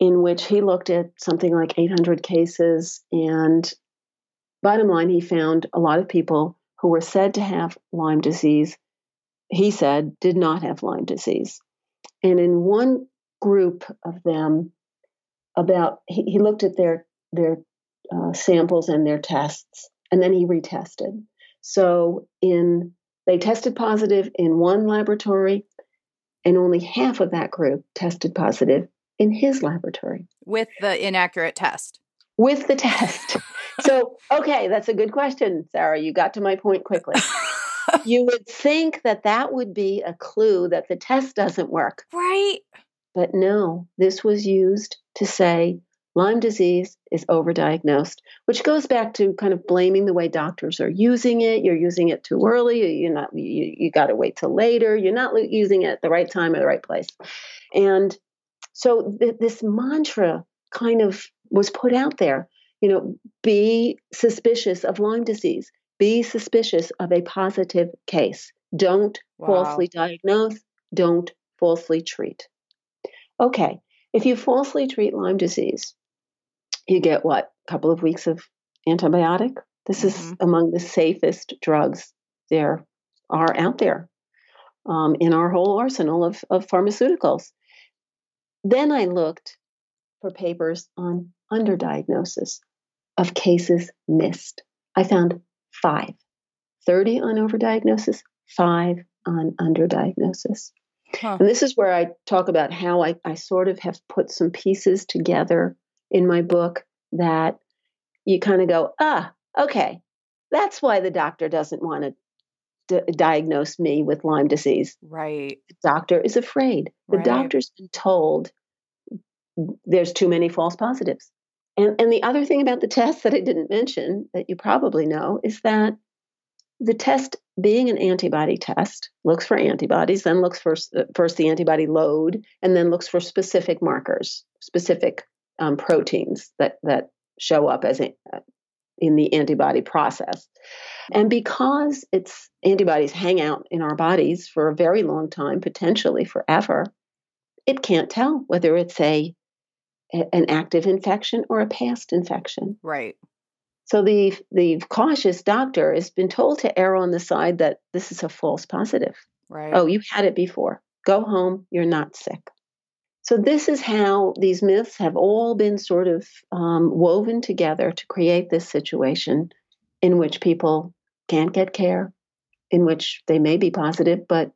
in which he looked at something like 800 cases. And bottom line, he found a lot of people who were said to have Lyme disease, he said, did not have Lyme disease. And in one group of them, about he, he looked at their their uh, samples and their tests, and then he retested. So in they tested positive in one laboratory, and only half of that group tested positive in his laboratory with the inaccurate test. With the test. so, okay, that's a good question, Sarah. You got to my point quickly. you would think that that would be a clue that the test doesn't work. Right. But no, this was used to say Lyme disease is overdiagnosed, which goes back to kind of blaming the way doctors are using it. You're using it too early. You're not. You, you got to wait till later. You're not using it at the right time or the right place. And so th- this mantra kind of was put out there you know, be suspicious of Lyme disease, be suspicious of a positive case. Don't wow. falsely diagnose, don't falsely treat. Okay, if you falsely treat Lyme disease, you get what? A couple of weeks of antibiotic. This mm-hmm. is among the safest drugs there are out there um, in our whole arsenal of, of pharmaceuticals. Then I looked for papers on underdiagnosis of cases missed. I found five 30 on overdiagnosis, five on underdiagnosis. Huh. And this is where I talk about how I, I sort of have put some pieces together in my book that you kind of go, ah, okay, that's why the doctor doesn't want to d- diagnose me with Lyme disease. Right. The doctor is afraid. The right. doctor's been told there's too many false positives And, and the other thing about the test that I didn't mention that you probably know is that the test, being an antibody test, looks for antibodies, then looks for first the antibody load, and then looks for specific markers, specific um, proteins that that show up as a, in the antibody process. And because its antibodies hang out in our bodies for a very long time, potentially forever, it can't tell whether it's a an active infection or a past infection. Right. So the the cautious doctor has been told to err on the side that this is a false positive. Right. Oh, you've had it before. Go home. You're not sick. So this is how these myths have all been sort of um, woven together to create this situation in which people can't get care, in which they may be positive, but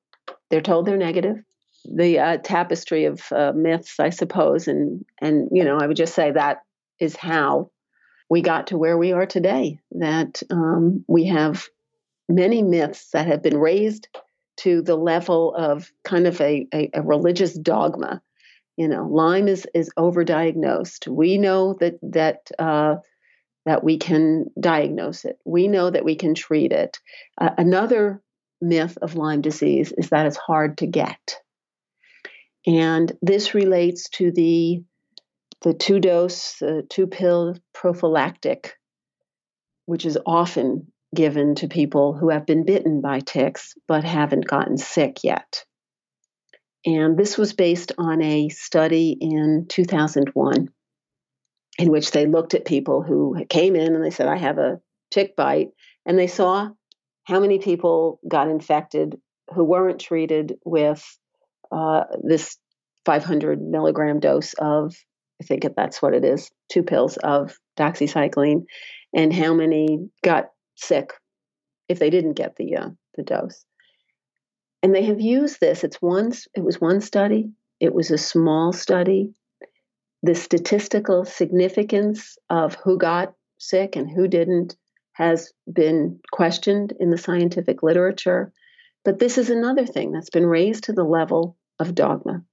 they're told they're negative. The uh, tapestry of uh, myths, I suppose, and and you know, I would just say that is how we got to where we are today. That um, we have many myths that have been raised to the level of kind of a, a, a religious dogma. You know, Lyme is is overdiagnosed. We know that that uh, that we can diagnose it. We know that we can treat it. Uh, another myth of Lyme disease is that it's hard to get. And this relates to the the two dose, uh, two pill prophylactic, which is often given to people who have been bitten by ticks but haven't gotten sick yet. And this was based on a study in 2001 in which they looked at people who came in and they said, I have a tick bite. And they saw how many people got infected who weren't treated with uh, this 500 milligram dose of I think that's what it is, two pills of doxycycline, and how many got sick if they didn't get the uh, the dose. And they have used this. It's one. It was one study. It was a small study. The statistical significance of who got sick and who didn't has been questioned in the scientific literature. But this is another thing that's been raised to the level of dogma.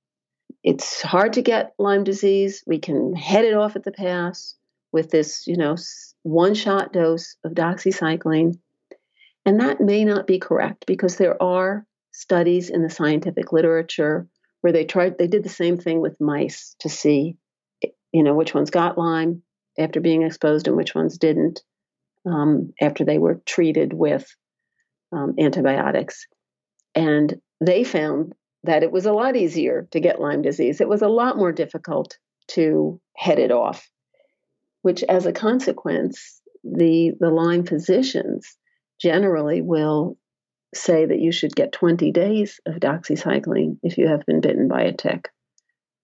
It's hard to get Lyme disease. We can head it off at the pass with this, you know, one shot dose of doxycycline. And that may not be correct because there are studies in the scientific literature where they tried, they did the same thing with mice to see, you know, which ones got Lyme after being exposed and which ones didn't um, after they were treated with um, antibiotics. And they found that it was a lot easier to get Lyme disease. It was a lot more difficult to head it off, which as a consequence, the, the Lyme physicians generally will say that you should get 20 days of doxycycline if you have been bitten by a tick.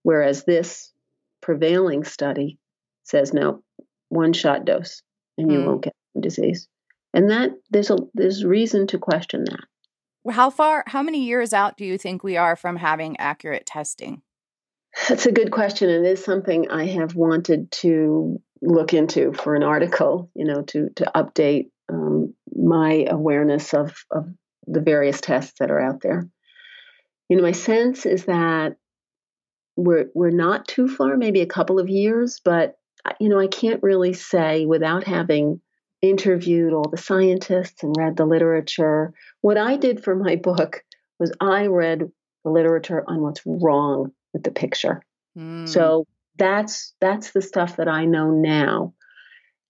Whereas this prevailing study says no, one shot dose and you mm. won't get disease. And that there's a there's reason to question that. How far, how many years out do you think we are from having accurate testing? That's a good question. And it is something I have wanted to look into for an article, you know, to, to update um, my awareness of, of the various tests that are out there. You know, my sense is that we're, we're not too far, maybe a couple of years, but, you know, I can't really say without having interviewed all the scientists and read the literature. What I did for my book was I read the literature on what's wrong with the picture. Mm. So that's that's the stuff that I know now.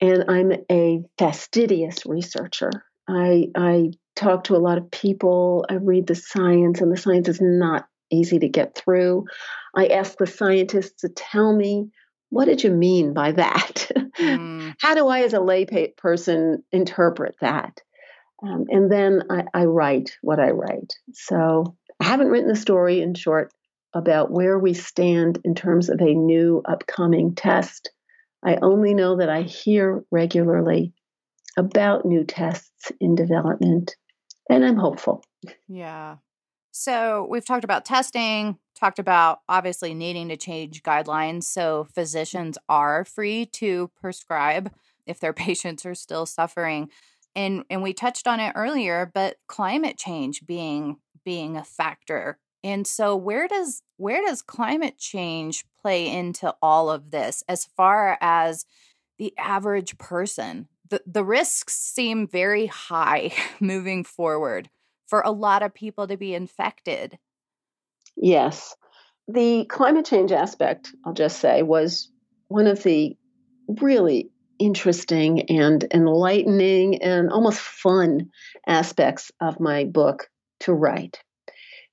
And I'm a fastidious researcher. I I talk to a lot of people, I read the science and the science is not easy to get through. I ask the scientists to tell me what did you mean by that? Mm. How do I, as a lay person, interpret that? Um, and then I, I write what I write. So I haven't written a story in short about where we stand in terms of a new upcoming test. I only know that I hear regularly about new tests in development, and I'm hopeful. Yeah. So we've talked about testing, talked about obviously needing to change guidelines so physicians are free to prescribe if their patients are still suffering. And and we touched on it earlier, but climate change being being a factor And so where does where does climate change play into all of this as far as the average person? The the risks seem very high moving forward for a lot of people to be infected. Yes. The climate change aspect, I'll just say, was one of the really interesting and enlightening and almost fun aspects of my book to write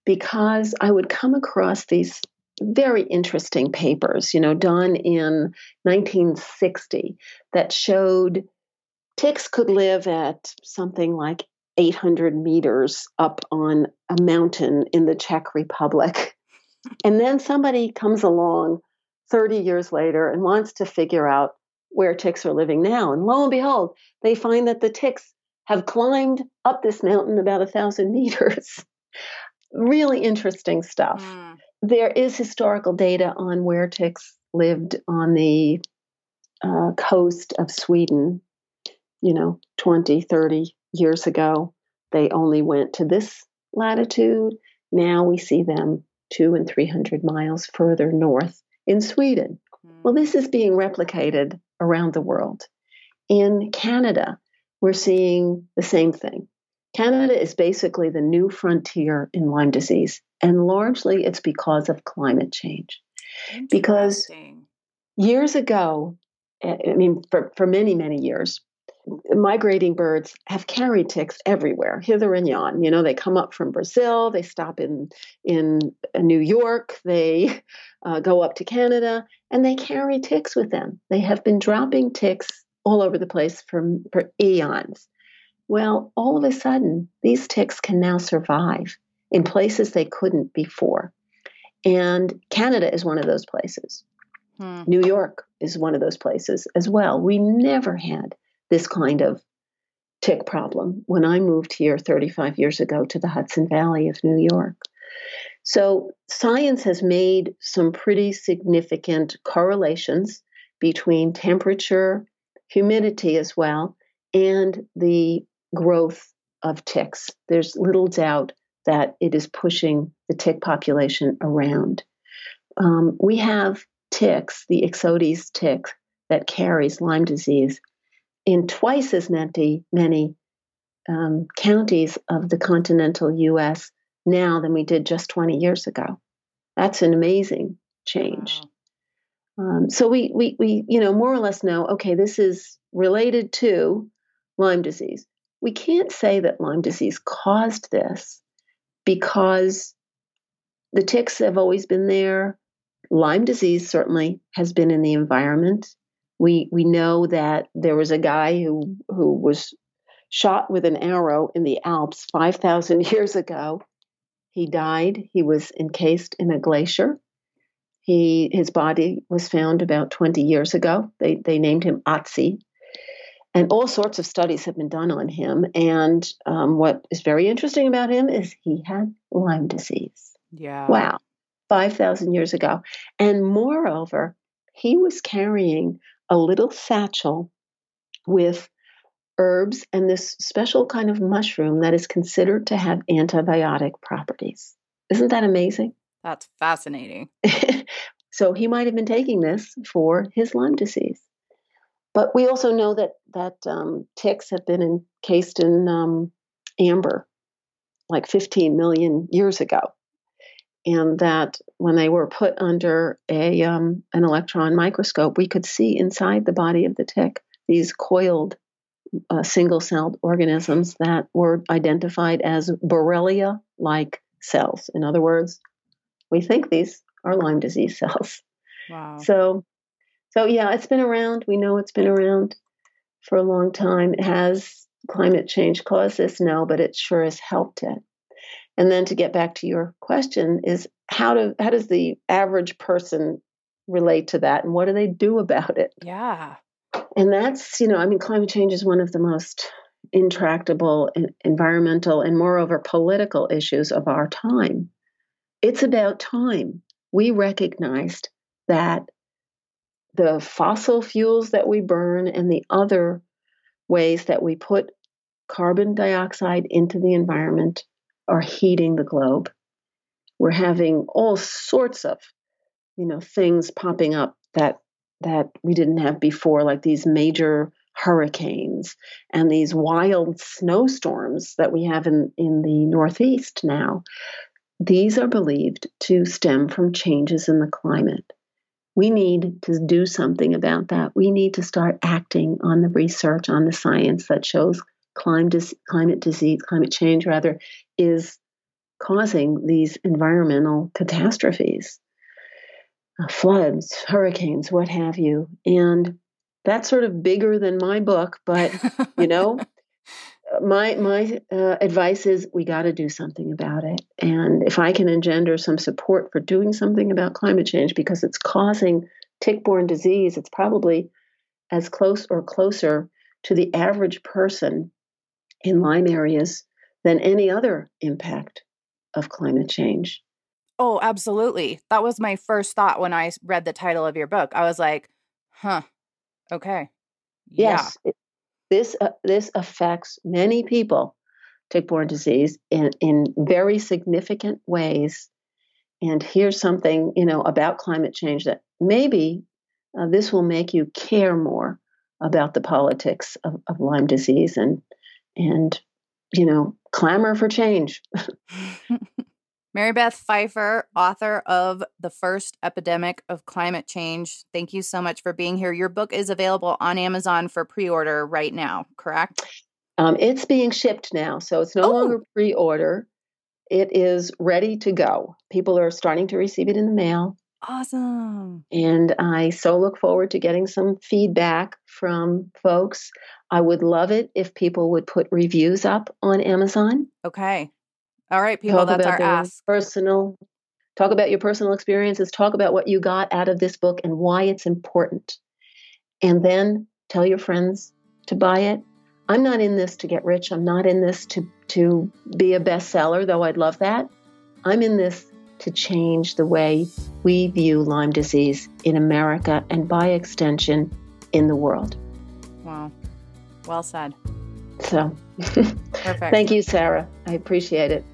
because I would come across these very interesting papers, you know, done in 1960 that showed ticks could live at something like 800 meters up on a mountain in the Czech Republic. And then somebody comes along 30 years later and wants to figure out where ticks are living now. And lo and behold, they find that the ticks have climbed up this mountain about a thousand meters. really interesting stuff. Mm. There is historical data on where ticks lived on the uh, coast of Sweden, you know, 20, 30 years ago. They only went to this latitude. Now we see them two and 300 miles further north in Sweden. Mm. Well, this is being replicated around the world. In Canada, we're seeing the same thing. Canada is basically the new frontier in Lyme disease, and largely it's because of climate change. Because years ago, I mean, for, for many, many years, migrating birds have carried ticks everywhere, hither and yon. You know, they come up from Brazil, they stop in in New York, they uh, go up to Canada, and they carry ticks with them. They have been dropping ticks all over the place for, for eons. Well, all of a sudden, these ticks can now survive in places they couldn't before. And Canada is one of those places. Hmm. New York is one of those places as well. We never had this kind of tick problem when I moved here 35 years ago to the Hudson Valley of New York. So, science has made some pretty significant correlations between temperature, humidity as well, and the growth of ticks. There's little doubt that it is pushing the tick population around. Um, we have ticks, the Ixodes tick that carries Lyme disease, in twice as many, many um, counties of the continental U.S. now than we did just 20 years ago. That's an amazing change. Wow. Um, so we, we, we, you know, more or less know, okay, this is related to Lyme disease we can't say that Lyme disease caused this because the ticks have always been there. Lyme disease certainly has been in the environment. We we know that there was a guy who who was shot with an arrow in the Alps 5,000 years ago. He died. He was encased in a glacier. He his body was found about 20 years ago. They they named him Otzi, and all sorts of studies have been done on him. And um, what is very interesting about him is he had Lyme disease. Yeah. Wow. 5,000 years ago. And moreover, he was carrying a little satchel with herbs and this special kind of mushroom that is considered to have antibiotic properties. Isn't that amazing? That's fascinating. so he might have been taking this for his Lyme disease. But we also know that that um, ticks have been encased in um, amber like 15 million years ago, and that when they were put under a um, an electron microscope, we could see inside the body of the tick these coiled uh, single-celled organisms that were identified as Borrelia-like cells. In other words, we think these are Lyme disease cells. Wow. So so, yeah, it's been around. We know it's been around for a long time. Has climate change caused this? No, but it sure has helped it. And then to get back to your question is how do how does the average person relate to that and what do they do about it? Yeah. And that's, you know, I mean climate change is one of the most intractable environmental and moreover political issues of our time. It's about time we recognized that the fossil fuels that we burn and the other ways that we put carbon dioxide into the environment are heating the globe. we're having all sorts of, you know, things popping up that that we didn't have before, like these major hurricanes and these wild snowstorms that we have in, in the Northeast now. These are believed to stem from changes in the climate. We need to do something about that. We need to start acting on the research, on the science that shows climate, climate disease, climate change, rather, is causing these environmental catastrophes uh, floods, hurricanes, what have you. And that's sort of bigger than my book, but you know, my my uh, advice is we got to do something about it. And if I can engender some support for doing something about climate change because it's causing tick-borne disease, it's probably as close or closer to the average person in Lyme areas than any other impact of climate change. Oh, absolutely. That was my first thought when I read the title of your book. I was like, huh, okay. Yes. Yeah. This, uh, this affects many people, tick-borne disease, in, in very significant ways. And here's something, you know, about climate change that maybe uh, this will make you care more about the politics of, of Lyme disease and, and, you know, clamor for change. Mary Beth Pfeiffer, author of The First Epidemic of Climate Change. Thank you so much for being here. Your book is available on Amazon for pre order right now, correct? Um, it's being shipped now, so it's no oh. longer pre order. It is ready to go. People are starting to receive it in the mail. Awesome. And I so look forward to getting some feedback from folks. I would love it if people would put reviews up on Amazon. Okay. All right, people, talk that's our ask. Personal, talk about your personal experiences, talk about what you got out of this book and why it's important. And then tell your friends to buy it. I'm not in this to get rich. I'm not in this to, to be a bestseller, though I'd love that. I'm in this to change the way we view Lyme disease in America and by extension in the world. Wow. Well said. So, Perfect. thank you, Sarah. I appreciate it.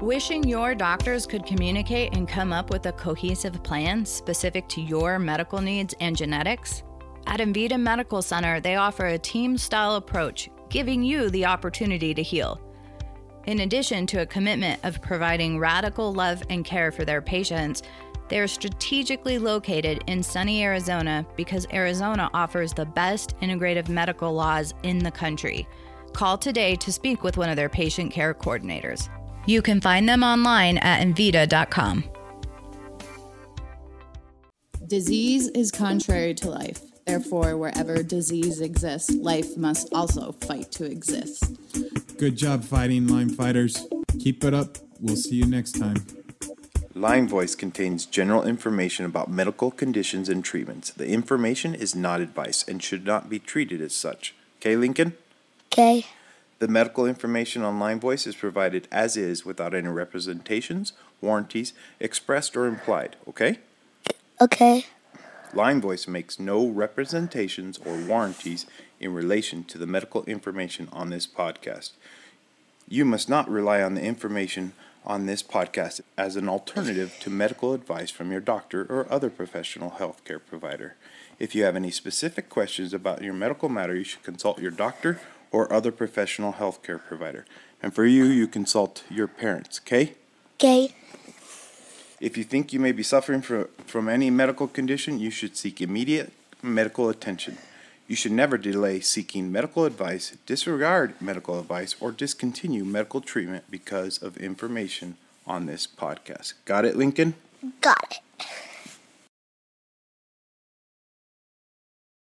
Wishing your doctors could communicate and come up with a cohesive plan specific to your medical needs and genetics? At Envita Medical Center, they offer a team style approach, giving you the opportunity to heal. In addition to a commitment of providing radical love and care for their patients, they are strategically located in sunny Arizona because Arizona offers the best integrative medical laws in the country. Call today to speak with one of their patient care coordinators. You can find them online at Envita.com. Disease is contrary to life. Therefore, wherever disease exists, life must also fight to exist. Good job fighting, Lyme fighters. Keep it up. We'll see you next time. Lyme Voice contains general information about medical conditions and treatments. The information is not advice and should not be treated as such. Okay, Lincoln? Okay. The medical information on Lyme Voice is provided as is without any representations, warranties, expressed or implied, okay? Okay. Lyme Voice makes no representations or warranties in relation to the medical information on this podcast. You must not rely on the information on this podcast as an alternative to medical advice from your doctor or other professional healthcare provider. If you have any specific questions about your medical matter, you should consult your doctor or other professional healthcare provider. And for you, you consult your parents, okay? Okay. If you think you may be suffering from, from any medical condition, you should seek immediate medical attention. You should never delay seeking medical advice, disregard medical advice, or discontinue medical treatment because of information on this podcast. Got it, Lincoln? Got it.